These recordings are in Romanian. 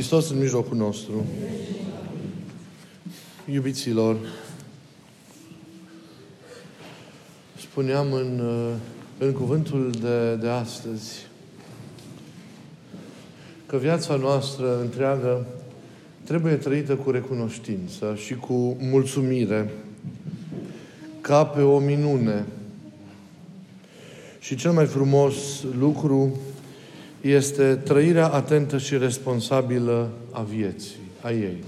Hristos în mijlocul nostru. Iubiților, spuneam în, în cuvântul de, de astăzi că viața noastră întreagă trebuie trăită cu recunoștință și cu mulțumire, ca pe o minune. Și cel mai frumos lucru este trăirea atentă și responsabilă a vieții, a ei.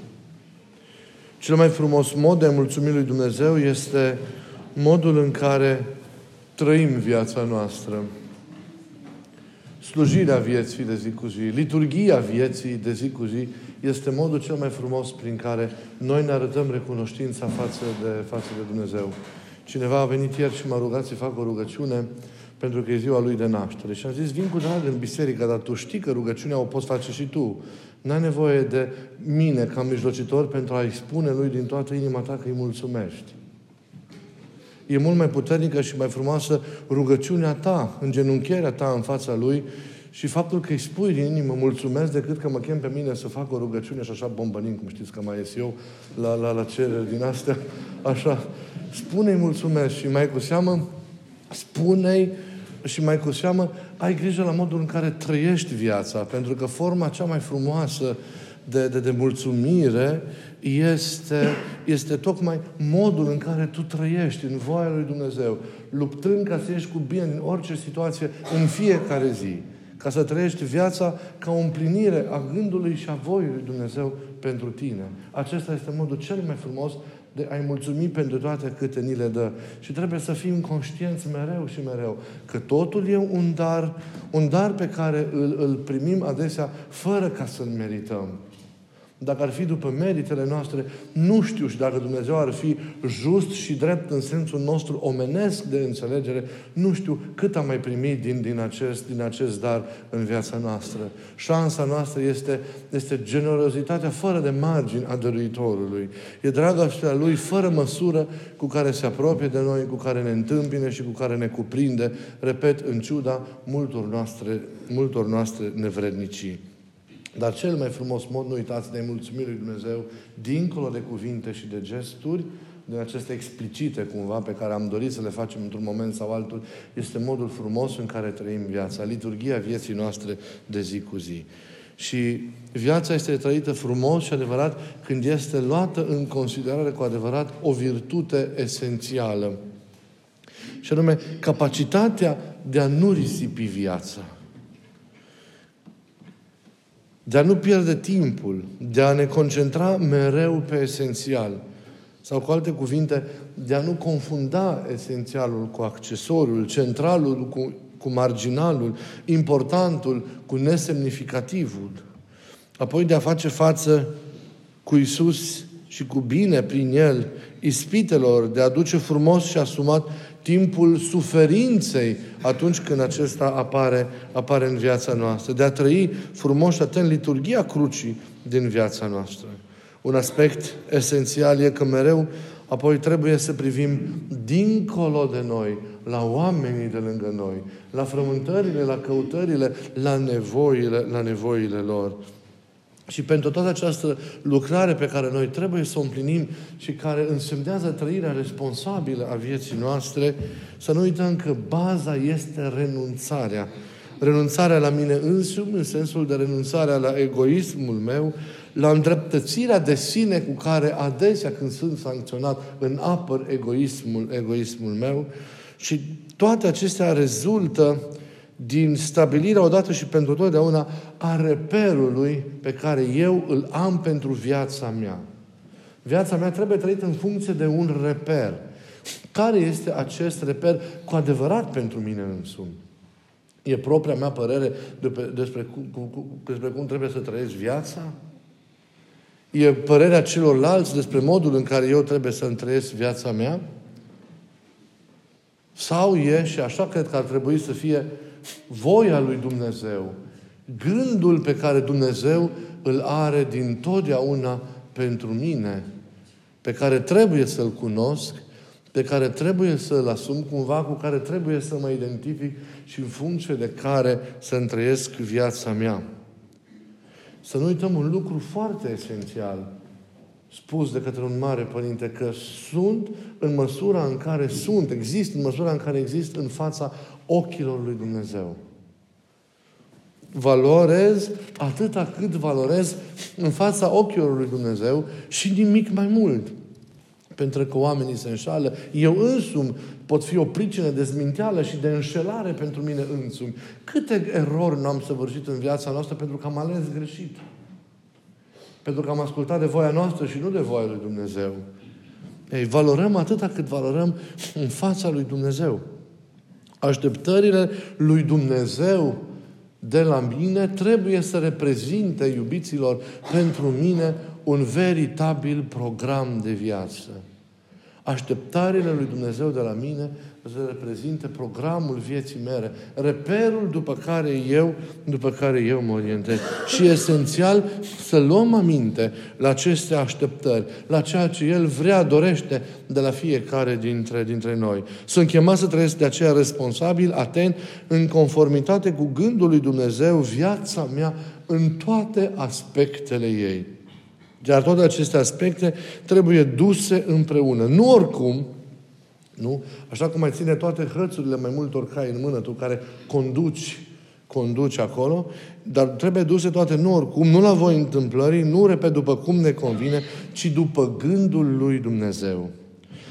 Cel mai frumos mod de a mulțumi lui Dumnezeu este modul în care trăim viața noastră. Slujirea vieții de zi cu zi, liturgia vieții de zi cu zi este modul cel mai frumos prin care noi ne arătăm recunoștința față de, față de Dumnezeu. Cineva a venit ieri și m-a rugat să fac o rugăciune pentru că e ziua lui de naștere. Și am zis, vin cu drag în biserică, dar tu știi că rugăciunea o poți face și tu. N-ai nevoie de mine ca mijlocitor pentru a-i spune lui din toată inima ta că îi mulțumești. E mult mai puternică și mai frumoasă rugăciunea ta, îngenunchierea ta în fața lui și faptul că îi spui din inimă mulțumesc decât că mă chem pe mine să fac o rugăciune și așa bombănin, cum știți că mai ies eu la, la, la cereri din astea, așa. Spune-i mulțumesc și mai cu seamă spune-i și mai cu seamă, ai grijă la modul în care trăiești viața, pentru că forma cea mai frumoasă de, de, de mulțumire este, este tocmai modul în care tu trăiești în voia lui Dumnezeu, luptând ca să ieși cu bine în orice situație, în fiecare zi. Ca să trăiești viața ca o împlinire a gândului și a voii lui Dumnezeu pentru tine. Acesta este modul cel mai frumos de a-i mulțumi pentru toate câte ni le dă. Și trebuie să fim conștienți mereu și mereu că totul e un dar, un dar pe care îl, îl primim adesea fără ca să-l merităm. Dacă ar fi după meritele noastre, nu știu și dacă Dumnezeu ar fi just și drept în sensul nostru omenesc de înțelegere, nu știu cât am mai primit din, din, acest, din acest dar în viața noastră. Șansa noastră este, este generozitatea fără de margini a dăruitorului. E dragostea Lui fără măsură cu care se apropie de noi, cu care ne întâmpine și cu care ne cuprinde, repet, în ciuda multor noastre, multor noastre nevrednicii. Dar cel mai frumos mod, nu uitați, de a mulțumi lui Dumnezeu, dincolo de cuvinte și de gesturi, din aceste explicite cumva pe care am dorit să le facem într-un moment sau altul, este modul frumos în care trăim viața, liturgia vieții noastre de zi cu zi. Și viața este trăită frumos și adevărat când este luată în considerare cu adevărat o virtute esențială. Și anume, capacitatea de a nu risipi viața de a nu pierde timpul, de a ne concentra mereu pe esențial. Sau cu alte cuvinte, de a nu confunda esențialul cu accesoriul, centralul cu, cu marginalul, importantul cu nesemnificativul. Apoi de a face față cu Isus și cu bine prin El, ispitelor, de a duce frumos și asumat timpul suferinței atunci când acesta apare, apare în viața noastră. De a trăi frumos și atent liturgia crucii din viața noastră. Un aspect esențial e că mereu apoi trebuie să privim dincolo de noi, la oamenii de lângă noi, la frământările, la căutările, la nevoile, la nevoile lor. Și pentru toată această lucrare pe care noi trebuie să o împlinim și care însemnează trăirea responsabilă a vieții noastre, să nu uităm că baza este renunțarea. Renunțarea la mine însumi, în sensul de renunțarea la egoismul meu, la îndreptățirea de sine cu care adesea când sunt sancționat în apăr egoismul, egoismul meu. Și toate acestea rezultă din stabilirea odată și pentru totdeauna a reperului pe care eu îl am pentru viața mea. Viața mea trebuie trăită în funcție de un reper. Care este acest reper cu adevărat pentru mine însumi? E propria mea părere despre cum, despre cum trebuie să trăiesc viața? E părerea celorlalți despre modul în care eu trebuie să-mi trăiesc viața mea? Sau e, și așa cred că ar trebui să fie, voia lui Dumnezeu, gândul pe care Dumnezeu îl are din totdeauna pentru mine, pe care trebuie să-l cunosc, pe care trebuie să-l asum cumva, cu care trebuie să mă identific și în funcție de care să-mi trăiesc viața mea. Să nu uităm un lucru foarte esențial spus de către un mare părinte că sunt în măsura în care sunt, există în măsura în care există în fața ochilor lui Dumnezeu. Valorez atâta cât valorez în fața ochilor lui Dumnezeu și nimic mai mult. Pentru că oamenii se înșală. Eu însumi pot fi o pricină de zminteală și de înșelare pentru mine însumi. Câte erori nu am săvârșit în viața noastră pentru că am ales greșit. Pentru că am ascultat de voia noastră și nu de voia lui Dumnezeu. Ei, valorăm atâta cât valorăm în fața lui Dumnezeu. Așteptările lui Dumnezeu de la mine trebuie să reprezinte, iubiților, pentru mine un veritabil program de viață. Așteptările lui Dumnezeu de la mine să reprezinte programul vieții mele, reperul după care eu, după care eu mă orientez. Și esențial să luăm aminte la aceste așteptări, la ceea ce El vrea, dorește de la fiecare dintre, dintre noi. Sunt chemat să trăiesc de aceea responsabil, atent, în conformitate cu gândul lui Dumnezeu, viața mea în toate aspectele ei. Dar toate aceste aspecte trebuie duse împreună. Nu oricum, nu? Așa cum mai ține toate hățurile mai multor cai în mână, tu care conduci, conduci acolo, dar trebuie duse toate nu oricum, nu la voi întâmplării, nu repet după cum ne convine, ci după gândul lui Dumnezeu.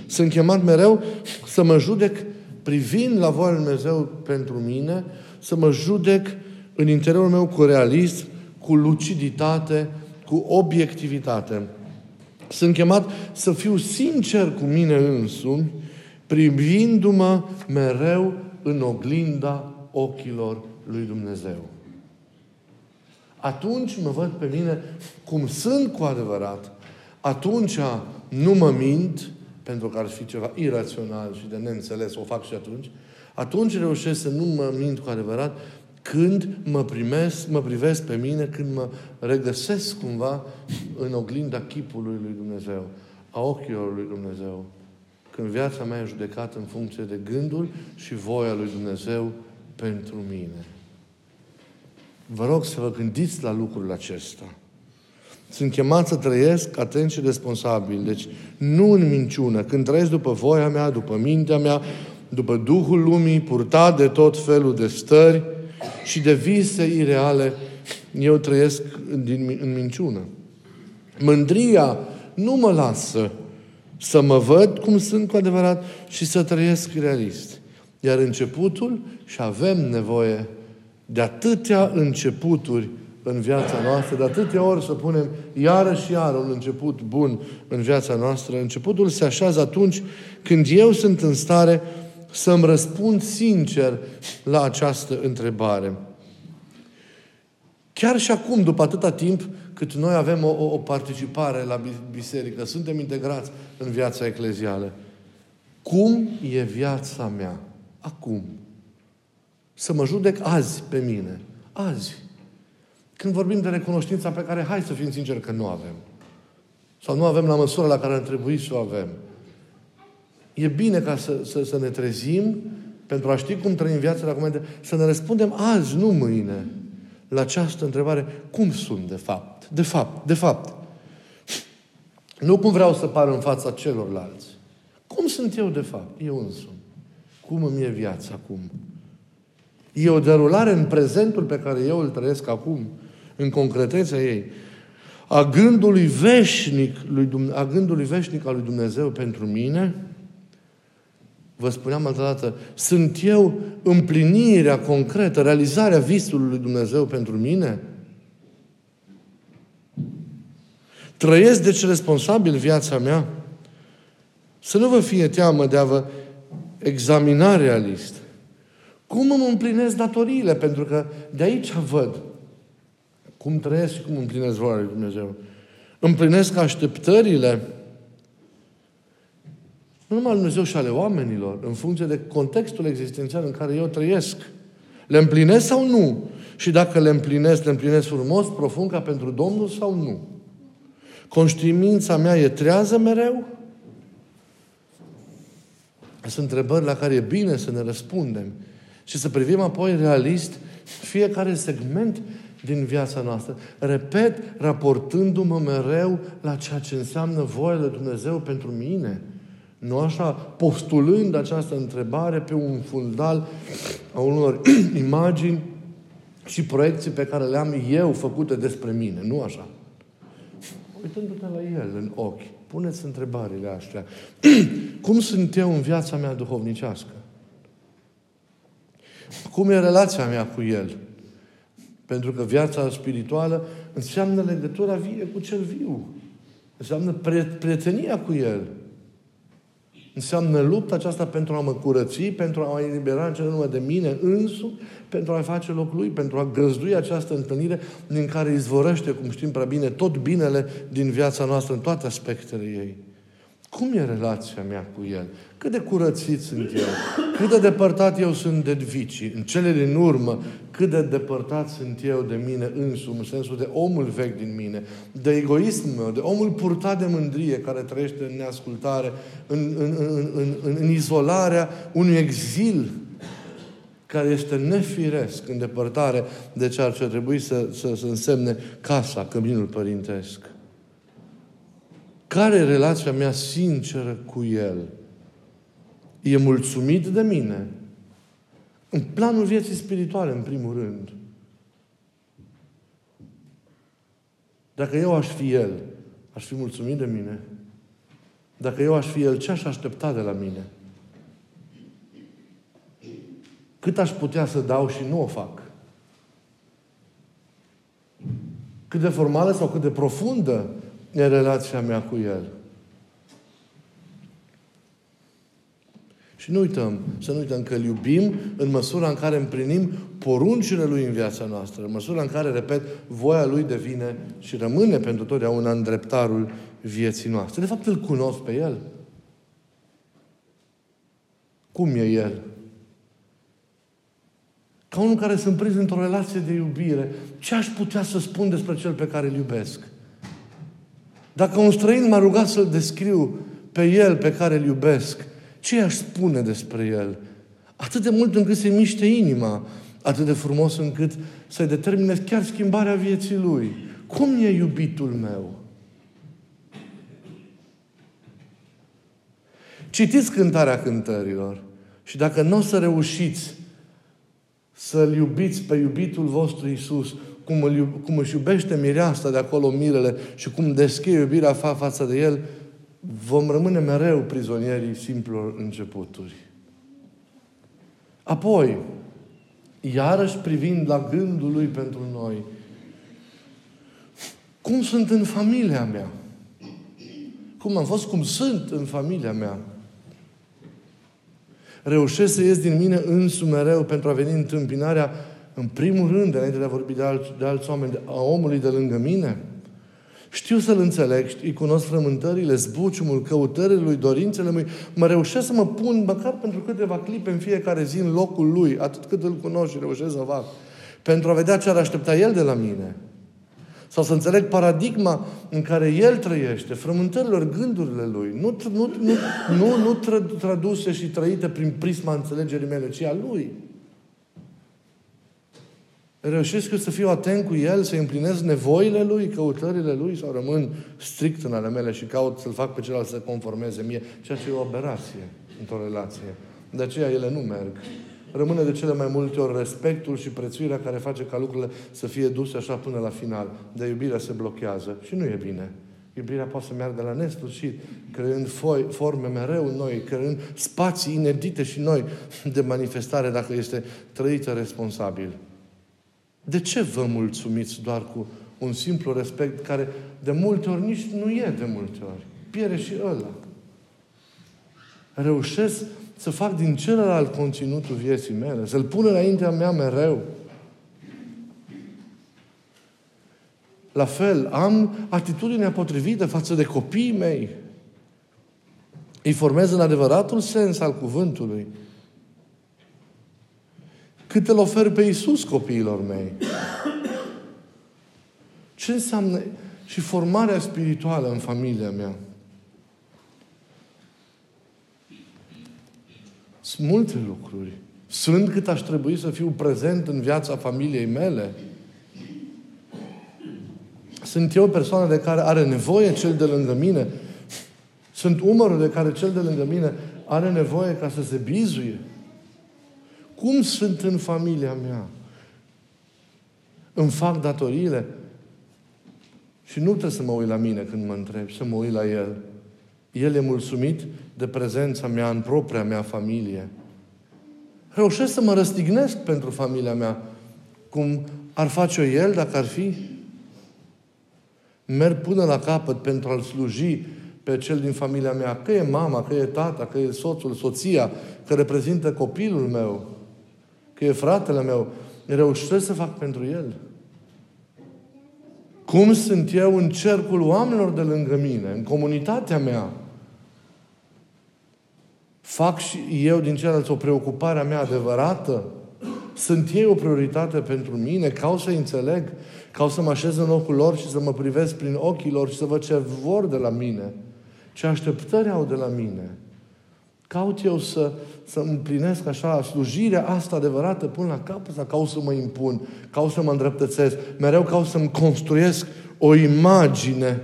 Sunt chemat mereu să mă judec privind la voia lui Dumnezeu pentru mine, să mă judec în interiorul meu cu realism, cu luciditate, cu obiectivitate. Sunt chemat să fiu sincer cu mine însumi, privindu-mă mereu în oglinda ochilor lui Dumnezeu. Atunci mă văd pe mine cum sunt cu adevărat. Atunci nu mă mint, pentru că ar fi ceva irațional și de neînțeles, o fac și atunci. Atunci reușesc să nu mă mint cu adevărat când mă primesc, mă privesc pe mine, când mă regăsesc cumva în oglinda chipului lui Dumnezeu, a ochilor lui Dumnezeu. Când viața mea e judecată în funcție de gândul și voia lui Dumnezeu pentru mine. Vă rog să vă gândiți la lucrul acesta. Sunt chemat să trăiesc atent și responsabil. Deci, nu în minciună. Când trăiesc după voia mea, după mintea mea, după Duhul lumii, purtat de tot felul de stări, și de vise ireale, eu trăiesc din, în minciună. Mândria nu mă lasă să mă văd cum sunt cu adevărat și să trăiesc realist. Iar începutul, și avem nevoie de atâtea începuturi în viața noastră, de atâtea ori să punem iară și iară un început bun în viața noastră. Începutul se așează atunci când eu sunt în stare să-mi răspund sincer la această întrebare. Chiar și acum, după atâta timp, cât noi avem o, o participare la biserică, suntem integrați în viața eclezială. Cum e viața mea? Acum. Să mă judec azi pe mine. Azi. Când vorbim de recunoștința pe care, hai să fim sinceri, că nu avem. Sau nu avem la măsura la care ar trebui să o avem. E bine ca să, să, să ne trezim pentru a ști cum trăim viața la comente, să ne răspundem azi, nu mâine, la această întrebare, cum sunt de fapt? De fapt, de fapt. Nu cum vreau să par în fața celorlalți. Cum sunt eu de fapt? Eu însumi. Cum îmi e viața acum? E o derulare în prezentul pe care eu îl trăiesc acum, în concretețea ei, a gândului veșnic, lui, a gândului veșnic al lui Dumnezeu pentru mine, Vă spuneam altă dată, sunt eu împlinirea concretă, realizarea visului lui Dumnezeu pentru mine? Trăiesc deci responsabil viața mea? Să nu vă fie teamă de a vă examina realist. Cum îmi împlinesc datoriile? Pentru că de aici văd cum trăiesc și cum împlinesc voia lui Dumnezeu. Împlinesc așteptările nu numai al Dumnezeu și ale oamenilor, în funcție de contextul existențial în care eu trăiesc. Le împlinesc sau nu? Și dacă le împlinesc, le împlinesc frumos, profund, ca pentru Domnul sau nu? Conștiința mea e trează mereu? Sunt întrebări la care e bine să ne răspundem și să privim apoi realist fiecare segment din viața noastră. Repet, raportându-mă mereu la ceea ce înseamnă voia lui Dumnezeu pentru mine. Nu așa, postulând această întrebare pe un fundal a unor imagini și proiecții pe care le-am eu făcute despre mine. Nu așa. Uitându-te la El în ochi, puneți întrebările astea. Cum sunt eu în viața mea duhovnicească? Cum e relația mea cu El? Pentru că viața spirituală înseamnă legătura vie cu cel viu. Înseamnă prietenia cu El. Înseamnă lupta aceasta pentru a mă curăți, pentru a mă elibera cel numai de mine însumi, pentru a face loc Lui, pentru a găzdui această întâlnire din care izvorăște, cum știm prea bine, tot binele din viața noastră, în toate aspectele ei. Cum e relația mea cu El? Cât de curățit sunt eu? Cât de depărtat eu sunt de vicii? În cele din urmă, cât de depărtat sunt eu de mine însumi, în sensul de omul vechi din mine, de egoismul meu, de omul purtat de mândrie care trăiește în neascultare, în, în, în, în, în, în izolarea unui exil care este nefiresc în depărtare de ceea ce trebuie să, să, să însemne casa, căminul părintesc. Care e relația mea sinceră cu El? E mulțumit de mine? În planul vieții spirituale, în primul rând. Dacă eu aș fi El, aș fi mulțumit de mine? Dacă eu aș fi El, ce aș aștepta de la mine? Cât aș putea să dau și nu o fac? Cât de formală sau cât de profundă e relația mea cu El. Și nu uităm, să nu uităm că îl iubim în măsura în care împlinim poruncile Lui în viața noastră, în măsura în care, repet, voia Lui devine și rămâne pentru totdeauna în dreptarul vieții noastre. De fapt, îl cunosc pe El. Cum e El? Ca unul care sunt prins într-o relație de iubire, ce aș putea să spun despre Cel pe care îl iubesc? Dacă un străin m-a rugat să-l descriu pe el pe care îl iubesc, ce aș spune despre el? Atât de mult încât să-i miște inima, atât de frumos încât să-i determine chiar schimbarea vieții lui. Cum e iubitul meu? Citiți cântarea cântărilor și dacă nu o să reușiți să-L iubiți pe iubitul vostru Iisus, cum, îl, cum își iubește mireasta de acolo mirele și cum deschide iubirea fa față de el, vom rămâne mereu prizonierii simplor începuturi. Apoi, iarăși privind la gândul lui pentru noi, cum sunt în familia mea? Cum am fost, cum sunt în familia mea? Reușesc să ies din mine însumi mereu pentru a veni întâmpinarea în primul rând, înainte de a vorbi de, alți, de alți oameni, a omului de lângă mine. Știu să-L înțeleg, îi cunosc frământările, zbuciumul, căutările lui, dorințele lui. Mă reușesc să mă pun, măcar pentru câteva clipe în fiecare zi, în locul lui, atât cât îl cunosc și reușesc să fac. Pentru a vedea ce ar aștepta el de la mine. Sau să înțeleg paradigma în care el trăiește, frământărilor, gândurile lui. Nu, nu, nu, nu, nu traduse și trăite prin prisma înțelegerii mele, ci a lui. Reușesc eu să fiu atent cu El, să împlinesc nevoile Lui, căutările Lui sau rămân strict în ale mele și caut să-L fac pe celălalt să conformeze mie, ceea ce e o aberație într-o relație. De aceea ele nu merg. Rămâne de cele mai multe ori respectul și prețuirea care face ca lucrurile să fie duse așa până la final. De iubirea se blochează și nu e bine. Iubirea poate să meargă la nesfârșit, creând foi, forme mereu noi, creând spații inedite și noi de manifestare dacă este trăită responsabil. De ce vă mulțumiți doar cu un simplu respect care de multe ori nici nu e de multe ori? Piere și ăla. Reușesc să fac din celălalt conținutul vieții mele, să-l pun înaintea mea mereu. La fel, am atitudinea potrivită față de copiii mei. Îi formez în adevăratul sens al cuvântului cât îl ofer pe Iisus copiilor mei. Ce înseamnă și formarea spirituală în familia mea? Sunt multe lucruri. Sunt cât aș trebui să fiu prezent în viața familiei mele. Sunt eu persoana de care are nevoie cel de lângă mine? Sunt umărul de care cel de lângă mine are nevoie ca să se bizuie? Cum sunt în familia mea? Îmi fac datoriile? Și nu trebuie să mă uit la mine când mă întreb, să mă uit la El. El e mulțumit de prezența mea în propria mea familie. Reușesc să mă răstignesc pentru familia mea, cum ar face-o El dacă ar fi. Merg până la capăt pentru a-L sluji pe cel din familia mea, că e mama, că e tata, că e soțul, soția, că reprezintă copilul meu, că e fratele meu. Reușesc să fac pentru El. Cum sunt eu în cercul oamenilor de lângă mine, în comunitatea mea? Fac și eu din ceilalți o preocupare a mea adevărată? Sunt ei o prioritate pentru mine? Ca să înțeleg? Ca să mă așez în locul lor și să mă privesc prin ochii lor și să văd ce vor de la mine? Ce așteptări au de la mine? Caut eu să, să împlinesc așa slujirea asta adevărată până la capăt sau caut să mă impun, caut să mă îndreptățesc, mereu caut să-mi construiesc o imagine,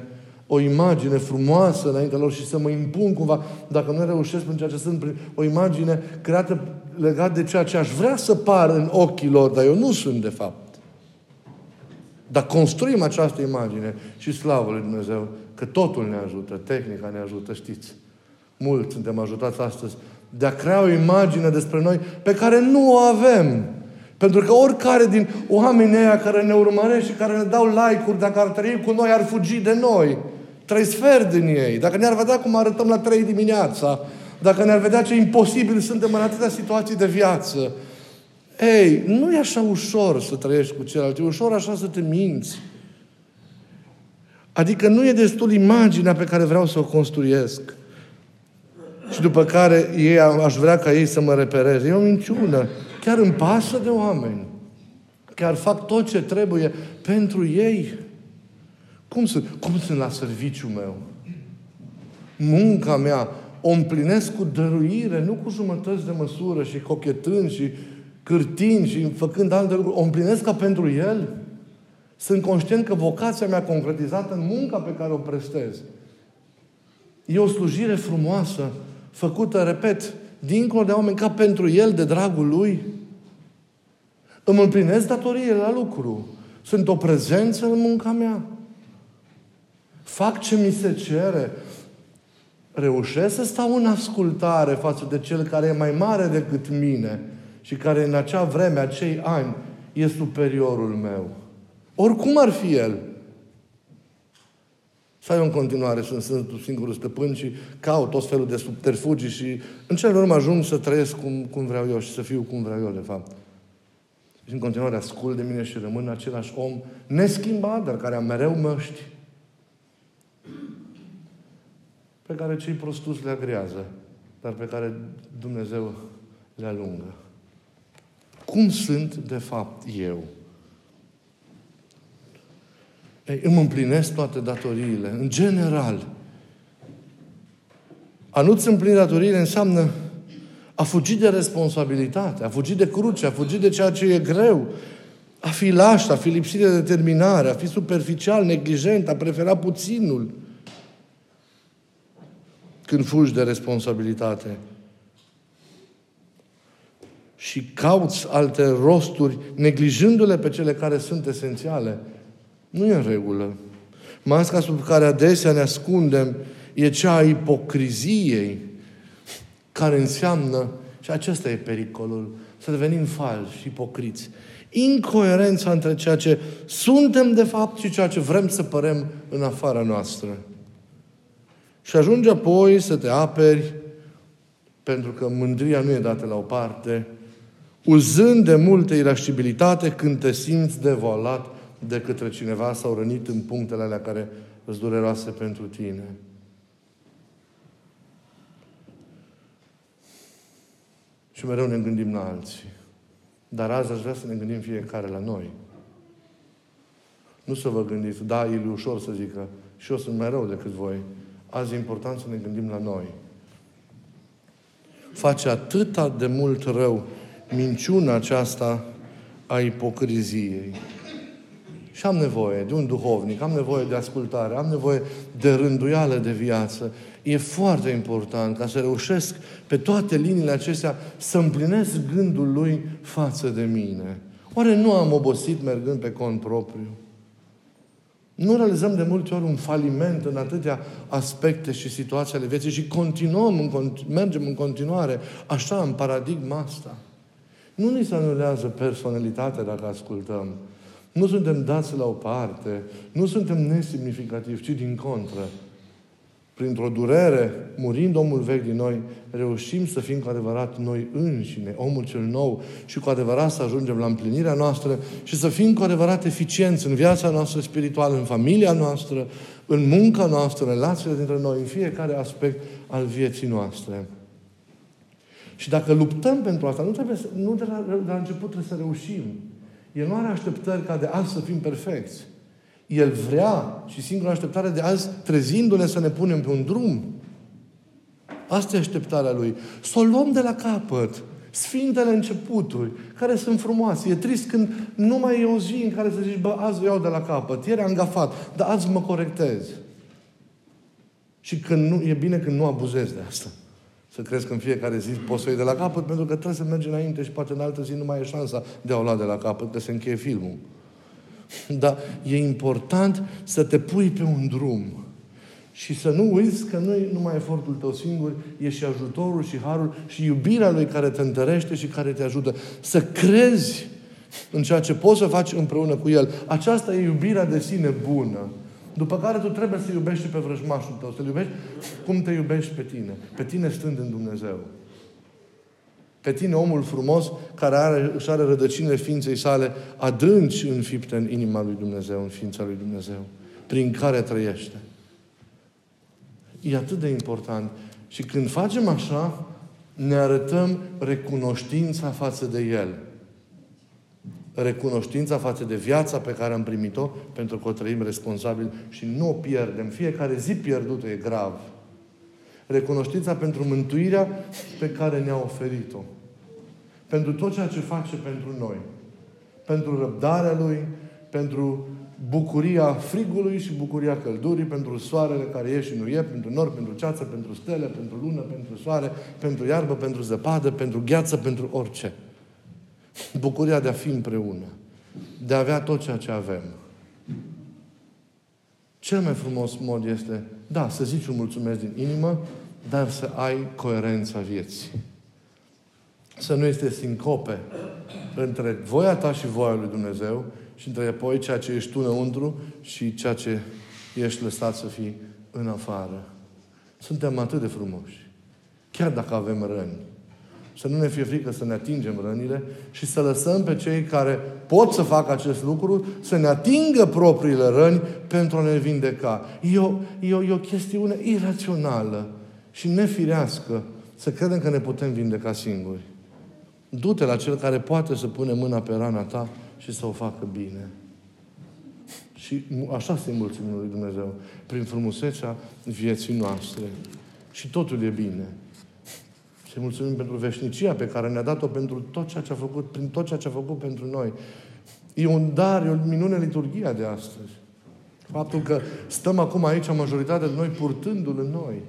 o imagine frumoasă înainte lor și să mă impun cumva, dacă nu reușesc prin ceea ce sunt, o imagine creată legat de ceea ce aș vrea să par în ochii lor, dar eu nu sunt de fapt. Dar construim această imagine și slavă lui Dumnezeu că totul ne ajută, tehnica ne ajută, știți. Mulți suntem ajutați astăzi de a crea o imagine despre noi pe care nu o avem. Pentru că oricare din oamenii ăia care ne urmăresc și care ne dau like-uri, dacă ar trăi cu noi, ar fugi de noi. Trei sfert din ei. Dacă ne-ar vedea cum arătăm la trei dimineața, dacă ne-ar vedea ce imposibil suntem în atâtea situații de viață, ei, nu e așa ușor să trăiești cu celălalt, e ușor așa să te minți. Adică nu e destul imaginea pe care vreau să o construiesc. Și după care ei, aș vrea ca ei să mă repereze. E o minciună. Chiar îmi pasă de oameni. Chiar fac tot ce trebuie pentru ei. Cum sunt? Cum sunt la serviciul meu? Munca mea o împlinesc cu dăruire, nu cu jumătăți de măsură și cochetând și cârtind și făcând alte lucruri. O împlinesc ca pentru El? Sunt conștient că vocația mea concretizată în munca pe care o prestez e o slujire frumoasă, făcută, repet, dincolo de oameni, ca pentru El, de dragul Lui. Îmi împlinesc datoriile la lucru. Sunt o prezență în munca mea. Fac ce mi se cere. Reușesc să stau în ascultare față de cel care e mai mare decât mine și care în acea vreme, acei ani, e superiorul meu. Oricum ar fi el. Să ai în continuare, sunt, sunt singurul stăpân și caut tot felul de subterfugii și în cele urmă ajung să trăiesc cum, cum vreau eu și să fiu cum vreau eu, de fapt. Și în continuare ascult de mine și rămân același om neschimbat, dar care am mereu măști pe care cei prostuți le agrează, dar pe care Dumnezeu le alungă. Cum sunt, de fapt, eu? Ei, îmi împlinesc toate datoriile. În general. A nu-ți împlini datoriile înseamnă a fugi de responsabilitate, a fugi de cruce, a fugi de ceea ce e greu, a fi laș, a fi lipsit de determinare, a fi superficial, neglijent, a prefera puținul când fugi de responsabilitate și cauți alte rosturi, neglijându-le pe cele care sunt esențiale, nu e în regulă. Masca sub care adesea ne ascundem e cea a ipocriziei, care înseamnă, și acesta e pericolul, să devenim falși, ipocriți. Incoerența între ceea ce suntem de fapt și ceea ce vrem să părem în afara noastră. Și ajunge apoi să te aperi, pentru că mândria nu e dată la o parte, uzând de multă irascibilitate când te simți devolat de către cineva sau rănit în punctele alea care îți dureroase pentru tine. Și mereu ne gândim la alții. Dar azi aș vrea să ne gândim fiecare la noi. Nu să vă gândiți, da, e ușor să zică, și eu sunt mai rău decât voi. Azi e important să ne gândim la noi. Face atâta de mult rău minciuna aceasta a ipocriziei. Și am nevoie de un duhovnic, am nevoie de ascultare, am nevoie de rânduială de viață. E foarte important ca să reușesc pe toate liniile acestea să împlinesc gândul lui față de mine. Oare nu am obosit mergând pe cont propriu? Nu realizăm de multe ori un faliment în atâtea aspecte și situații ale vieții și continuăm, în, mergem în continuare așa în paradigma asta. Nu ni se anulează personalitatea dacă ascultăm. Nu suntem dați la o parte, nu suntem nesemnificativi, ci din contră printr-o durere, murind omul vechi din noi, reușim să fim cu adevărat noi înșine, omul cel nou, și cu adevărat să ajungem la împlinirea noastră și să fim cu adevărat eficienți în viața noastră spirituală, în familia noastră, în munca noastră, în relațiile dintre noi, în fiecare aspect al vieții noastre. Și dacă luptăm pentru asta, nu, trebuie să, nu de, la, de la început trebuie să reușim. El nu are așteptări ca de azi să fim perfecți. El vrea și singura așteptare de azi, trezindu-ne să ne punem pe un drum. Asta e așteptarea Lui. Să o luăm de la capăt. Sfintele începuturi, care sunt frumoase. E trist când nu mai e o zi în care să zici, bă, azi o iau de la capăt. Ieri am gafat, dar azi mă corectez. Și când nu, e bine când nu abuzezi de asta. Să crezi că în fiecare zi poți să o iei de la capăt, pentru că trebuie să mergi înainte și poate în altă zi nu mai e șansa de a o lua de la capăt, că se încheie filmul. Dar e important să te pui pe un drum. Și să nu uiți că nu e numai efortul tău singur, e și ajutorul și harul și iubirea Lui care te întărește și care te ajută. Să crezi în ceea ce poți să faci împreună cu El. Aceasta e iubirea de sine bună. După care tu trebuie să iubești și pe vrăjmașul tău. Să-L iubești cum te iubești pe tine. Pe tine stând în Dumnezeu. Pe tine, omul frumos, care are, își are rădăcinile ființei sale adânci înfipte în inima lui Dumnezeu, în ființa lui Dumnezeu, prin care trăiește. E atât de important. Și când facem așa, ne arătăm recunoștința față de El. Recunoștința față de viața pe care am primit-o, pentru că o trăim responsabil și nu o pierdem. Fiecare zi pierdută e grav. Recunoștința pentru mântuirea pe care ne-a oferit-o pentru tot ceea ce face pentru noi. Pentru răbdarea Lui, pentru bucuria frigului și bucuria căldurii, pentru soarele care e și nu e, pentru nori, pentru ceață, pentru stele, pentru lună, pentru soare, pentru iarbă, pentru zăpadă, pentru gheață, pentru orice. Bucuria de a fi împreună. De a avea tot ceea ce avem. Cel mai frumos mod este, da, să zici un mulțumesc din inimă, dar să ai coerența vieții să nu este sincope între voia ta și voia lui Dumnezeu și între apoi ceea ce ești tu înăuntru și ceea ce ești lăsat să fii în afară. Suntem atât de frumoși. Chiar dacă avem răni. Să nu ne fie frică să ne atingem rănile și să lăsăm pe cei care pot să facă acest lucru să ne atingă propriile răni pentru a ne vindeca. E o, e o, e o chestiune irațională și nefirească să credem că ne putem vindeca singuri. Du-te la cel care poate să pune mâna pe rana ta și să o facă bine. Și așa se mulțumim lui Dumnezeu. Prin frumusețea vieții noastre. Și totul e bine. Și mulțumim pentru veșnicia pe care ne-a dat-o pentru tot ceea ce a făcut, prin tot ceea ce a făcut pentru noi. E un dar, e o minune liturgia de astăzi. Faptul că stăm acum aici, majoritatea de noi, purtându-l în noi.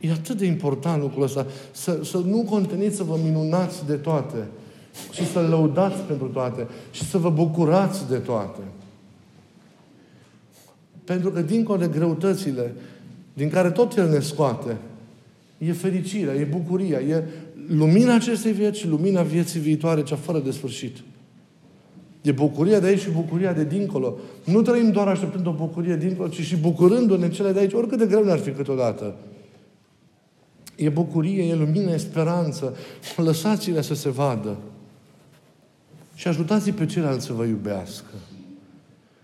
E atât de important lucrul ăsta. Să, să nu conteniți să vă minunați de toate. Și să lăudați pentru toate. Și să vă bucurați de toate. Pentru că dincolo de greutățile din care tot El ne scoate, e fericirea, e bucuria, e lumina acestei vieți și lumina vieții viitoare, cea fără de sfârșit. E bucuria de aici și bucuria de dincolo. Nu trăim doar așteptând o bucurie dincolo, ci și bucurându-ne cele de aici, oricât de greu ne-ar fi câteodată. E bucurie, e lumină, e speranță. Lăsați-le să se vadă. Și ajutați pe ceilalți să vă iubească.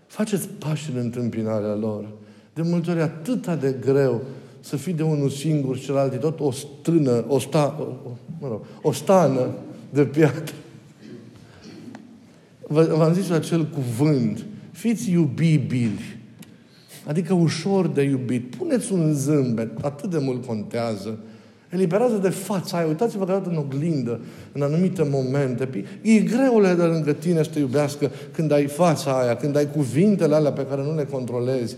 Faceți pași în întâmpinarea lor. De multe ori atâta de greu să fii de unul singur și celălalt tot o strână, o, sta, o, mă rog, o stană de piatră. V-am zis acel cuvânt. Fiți iubibili. Adică ușor de iubit. Puneți un zâmbet. Atât de mult contează. Eliberează de fața aia. Uitați-vă că în oglindă, în anumite momente. E greu de lângă tine să te iubească când ai fața aia, când ai cuvintele alea pe care nu le controlezi,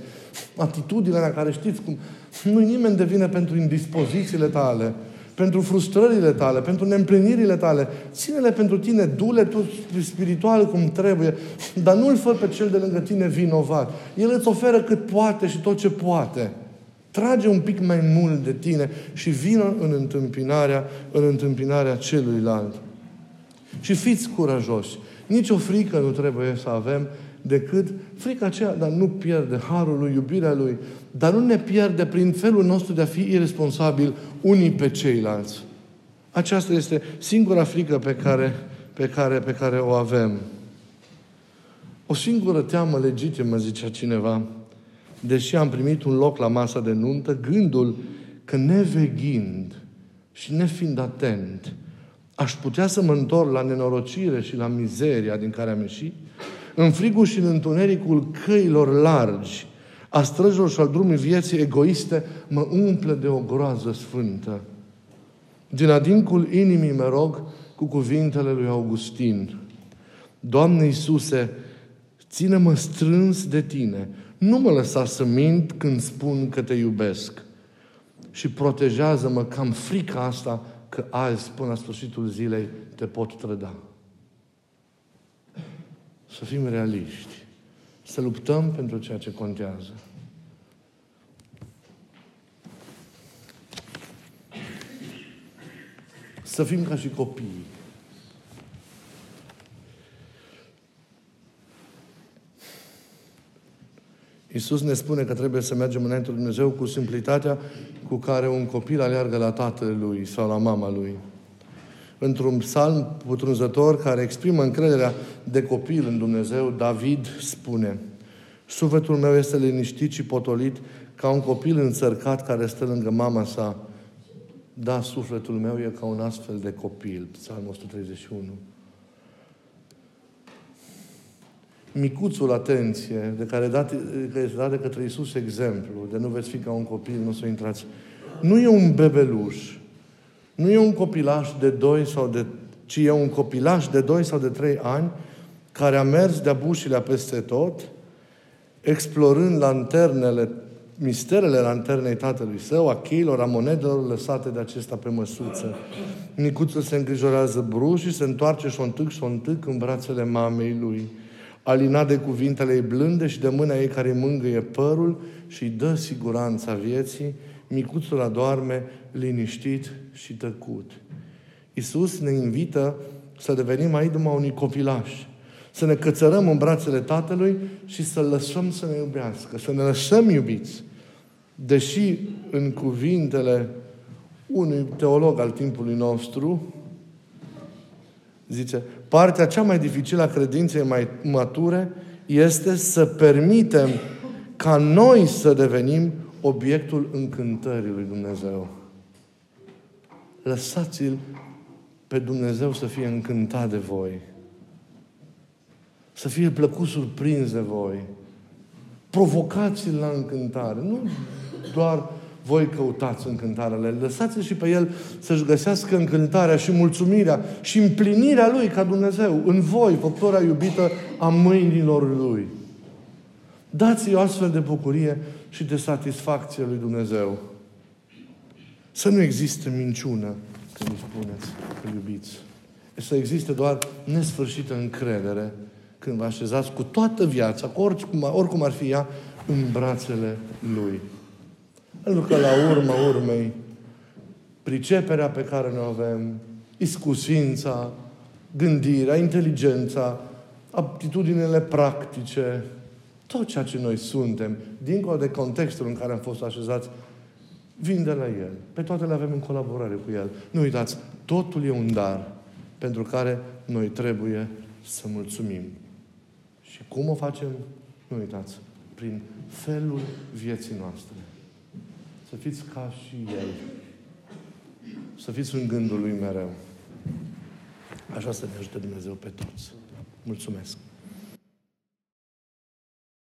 atitudinile la care știți cum... Nu nimeni de vine pentru indispozițiile tale pentru frustrările tale, pentru neîmplinirile tale. Ține-le pentru tine, du-le tu spiritual cum trebuie, dar nu-l fă pe cel de lângă tine vinovat. El îți oferă cât poate și tot ce poate. Trage un pic mai mult de tine și vină în întâmpinarea, în întâmpinarea celuilalt. Și fiți curajoși. Nici o frică nu trebuie să avem decât frica aceea, dar nu pierde harul lui, iubirea lui, dar nu ne pierde prin felul nostru de a fi irresponsabil unii pe ceilalți. Aceasta este singura frică pe care, pe care, pe care o avem. O singură teamă legitimă, zicea cineva, deși am primit un loc la masa de nuntă, gândul că neveghind și nefiind atent, aș putea să mă întorc la nenorocire și la mizeria din care am ieșit, în frigul și în întunericul căilor largi, a străjilor și al drumului vieții egoiste, mă umple de o groază sfântă. Din adincul inimii mă rog cu cuvintele lui Augustin. Doamne Iisuse, ține-mă strâns de Tine. Nu mă lăsa să mint când spun că Te iubesc. Și protejează-mă cam frica asta că azi, până la sfârșitul zilei, Te pot trăda. Să fim realiști. Să luptăm pentru ceea ce contează. Să fim ca și copii. Iisus ne spune că trebuie să mergem înainte lui Dumnezeu cu simplitatea cu care un copil aleargă la tatăl lui sau la mama lui într-un psalm putrunzător care exprimă încrederea de copil în Dumnezeu, David spune Sufletul meu este liniștit și potolit ca un copil înțărcat care stă lângă mama sa. Da, sufletul meu e ca un astfel de copil. Psalmul 131. Micuțul, atenție, de care, dat, care este dat de către Iisus exemplu, de nu veți fi ca un copil, nu să intrați. Nu e un bebeluș, nu e un copilaș de doi sau de ci e un copilaș de doi sau de trei ani care a mers de-a bușilea peste tot, explorând lanternele, misterele lanternei tatălui său, a cheilor, a monedelor lăsate de acesta pe măsuță. Micuțul se îngrijorează brusc și se întoarce și o întâc și o întâc în brațele mamei lui. Alinat de cuvintele ei blânde și de mâna ei care mângâie părul și îi dă siguranța vieții, micuțul adorme liniștit și tăcut. Iisus ne invită să devenim aici numai unii copilași. Să ne cățărăm în brațele Tatălui și să lăsăm să ne iubească, să ne lăsăm iubiți. Deși în cuvintele unui teolog al timpului nostru, zice, partea cea mai dificilă a credinței mai mature este să permitem ca noi să devenim obiectul încântării lui Dumnezeu. Lăsați-l pe Dumnezeu să fie încântat de voi. Să fie plăcut surprins de voi. Provocați-l la încântare. Nu doar voi căutați încântarele. Lăsați-l și pe el să-și găsească încântarea și mulțumirea și împlinirea lui ca Dumnezeu în voi, făptura iubită a mâinilor lui. Dați-i o astfel de bucurie și de satisfacție lui Dumnezeu. Să nu existe minciună când îi spuneți că iubiți. Să existe doar nesfârșită încredere când vă așezați cu toată viața, cu oricum, oricum ar fi ea, în brațele Lui. Pentru că la urma urmei, priceperea pe care ne avem, iscusința, gândirea, inteligența, aptitudinile practice, tot ceea ce noi suntem, dincolo de contextul în care am fost așezați, vin de la El. Pe toate le avem în colaborare cu El. Nu uitați, totul e un dar pentru care noi trebuie să mulțumim. Și cum o facem? Nu uitați, prin felul vieții noastre. Să fiți ca și El. Să fiți în gândul Lui mereu. Așa să ne ajute Dumnezeu pe toți. Mulțumesc!